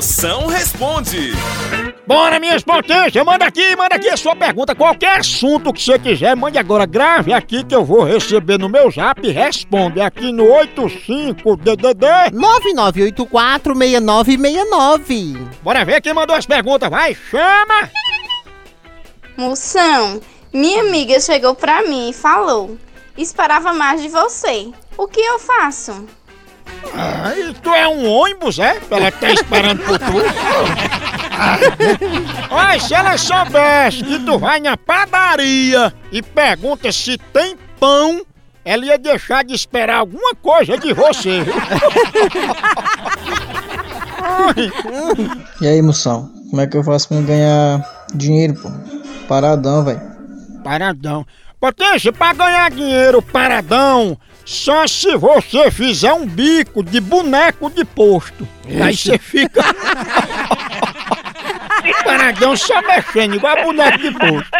Moção responde. Bora, minhas potências, manda aqui, manda aqui a sua pergunta. Qualquer assunto que você quiser, mande agora. Grave aqui que eu vou receber no meu zap. Responde aqui no 85DDD. 99846969. Bora ver quem mandou as perguntas. Vai, chama! Moção, minha amiga chegou pra mim e falou: Esperava mais de você. O que eu faço? Ai, tu é um ônibus, é? Ela tá esperando por tu. Olha, se ela soubesse que tu vai na padaria e pergunta se tem pão, ela ia deixar de esperar alguma coisa de você. viu? E aí, moção? Como é que eu faço pra ganhar dinheiro, pô? Paradão, velho. Paradão. Potência, pra ganhar dinheiro paradão, só se você fizer um bico de boneco de posto. Aí você fica. paradão só mexendo, igual boneco de posto.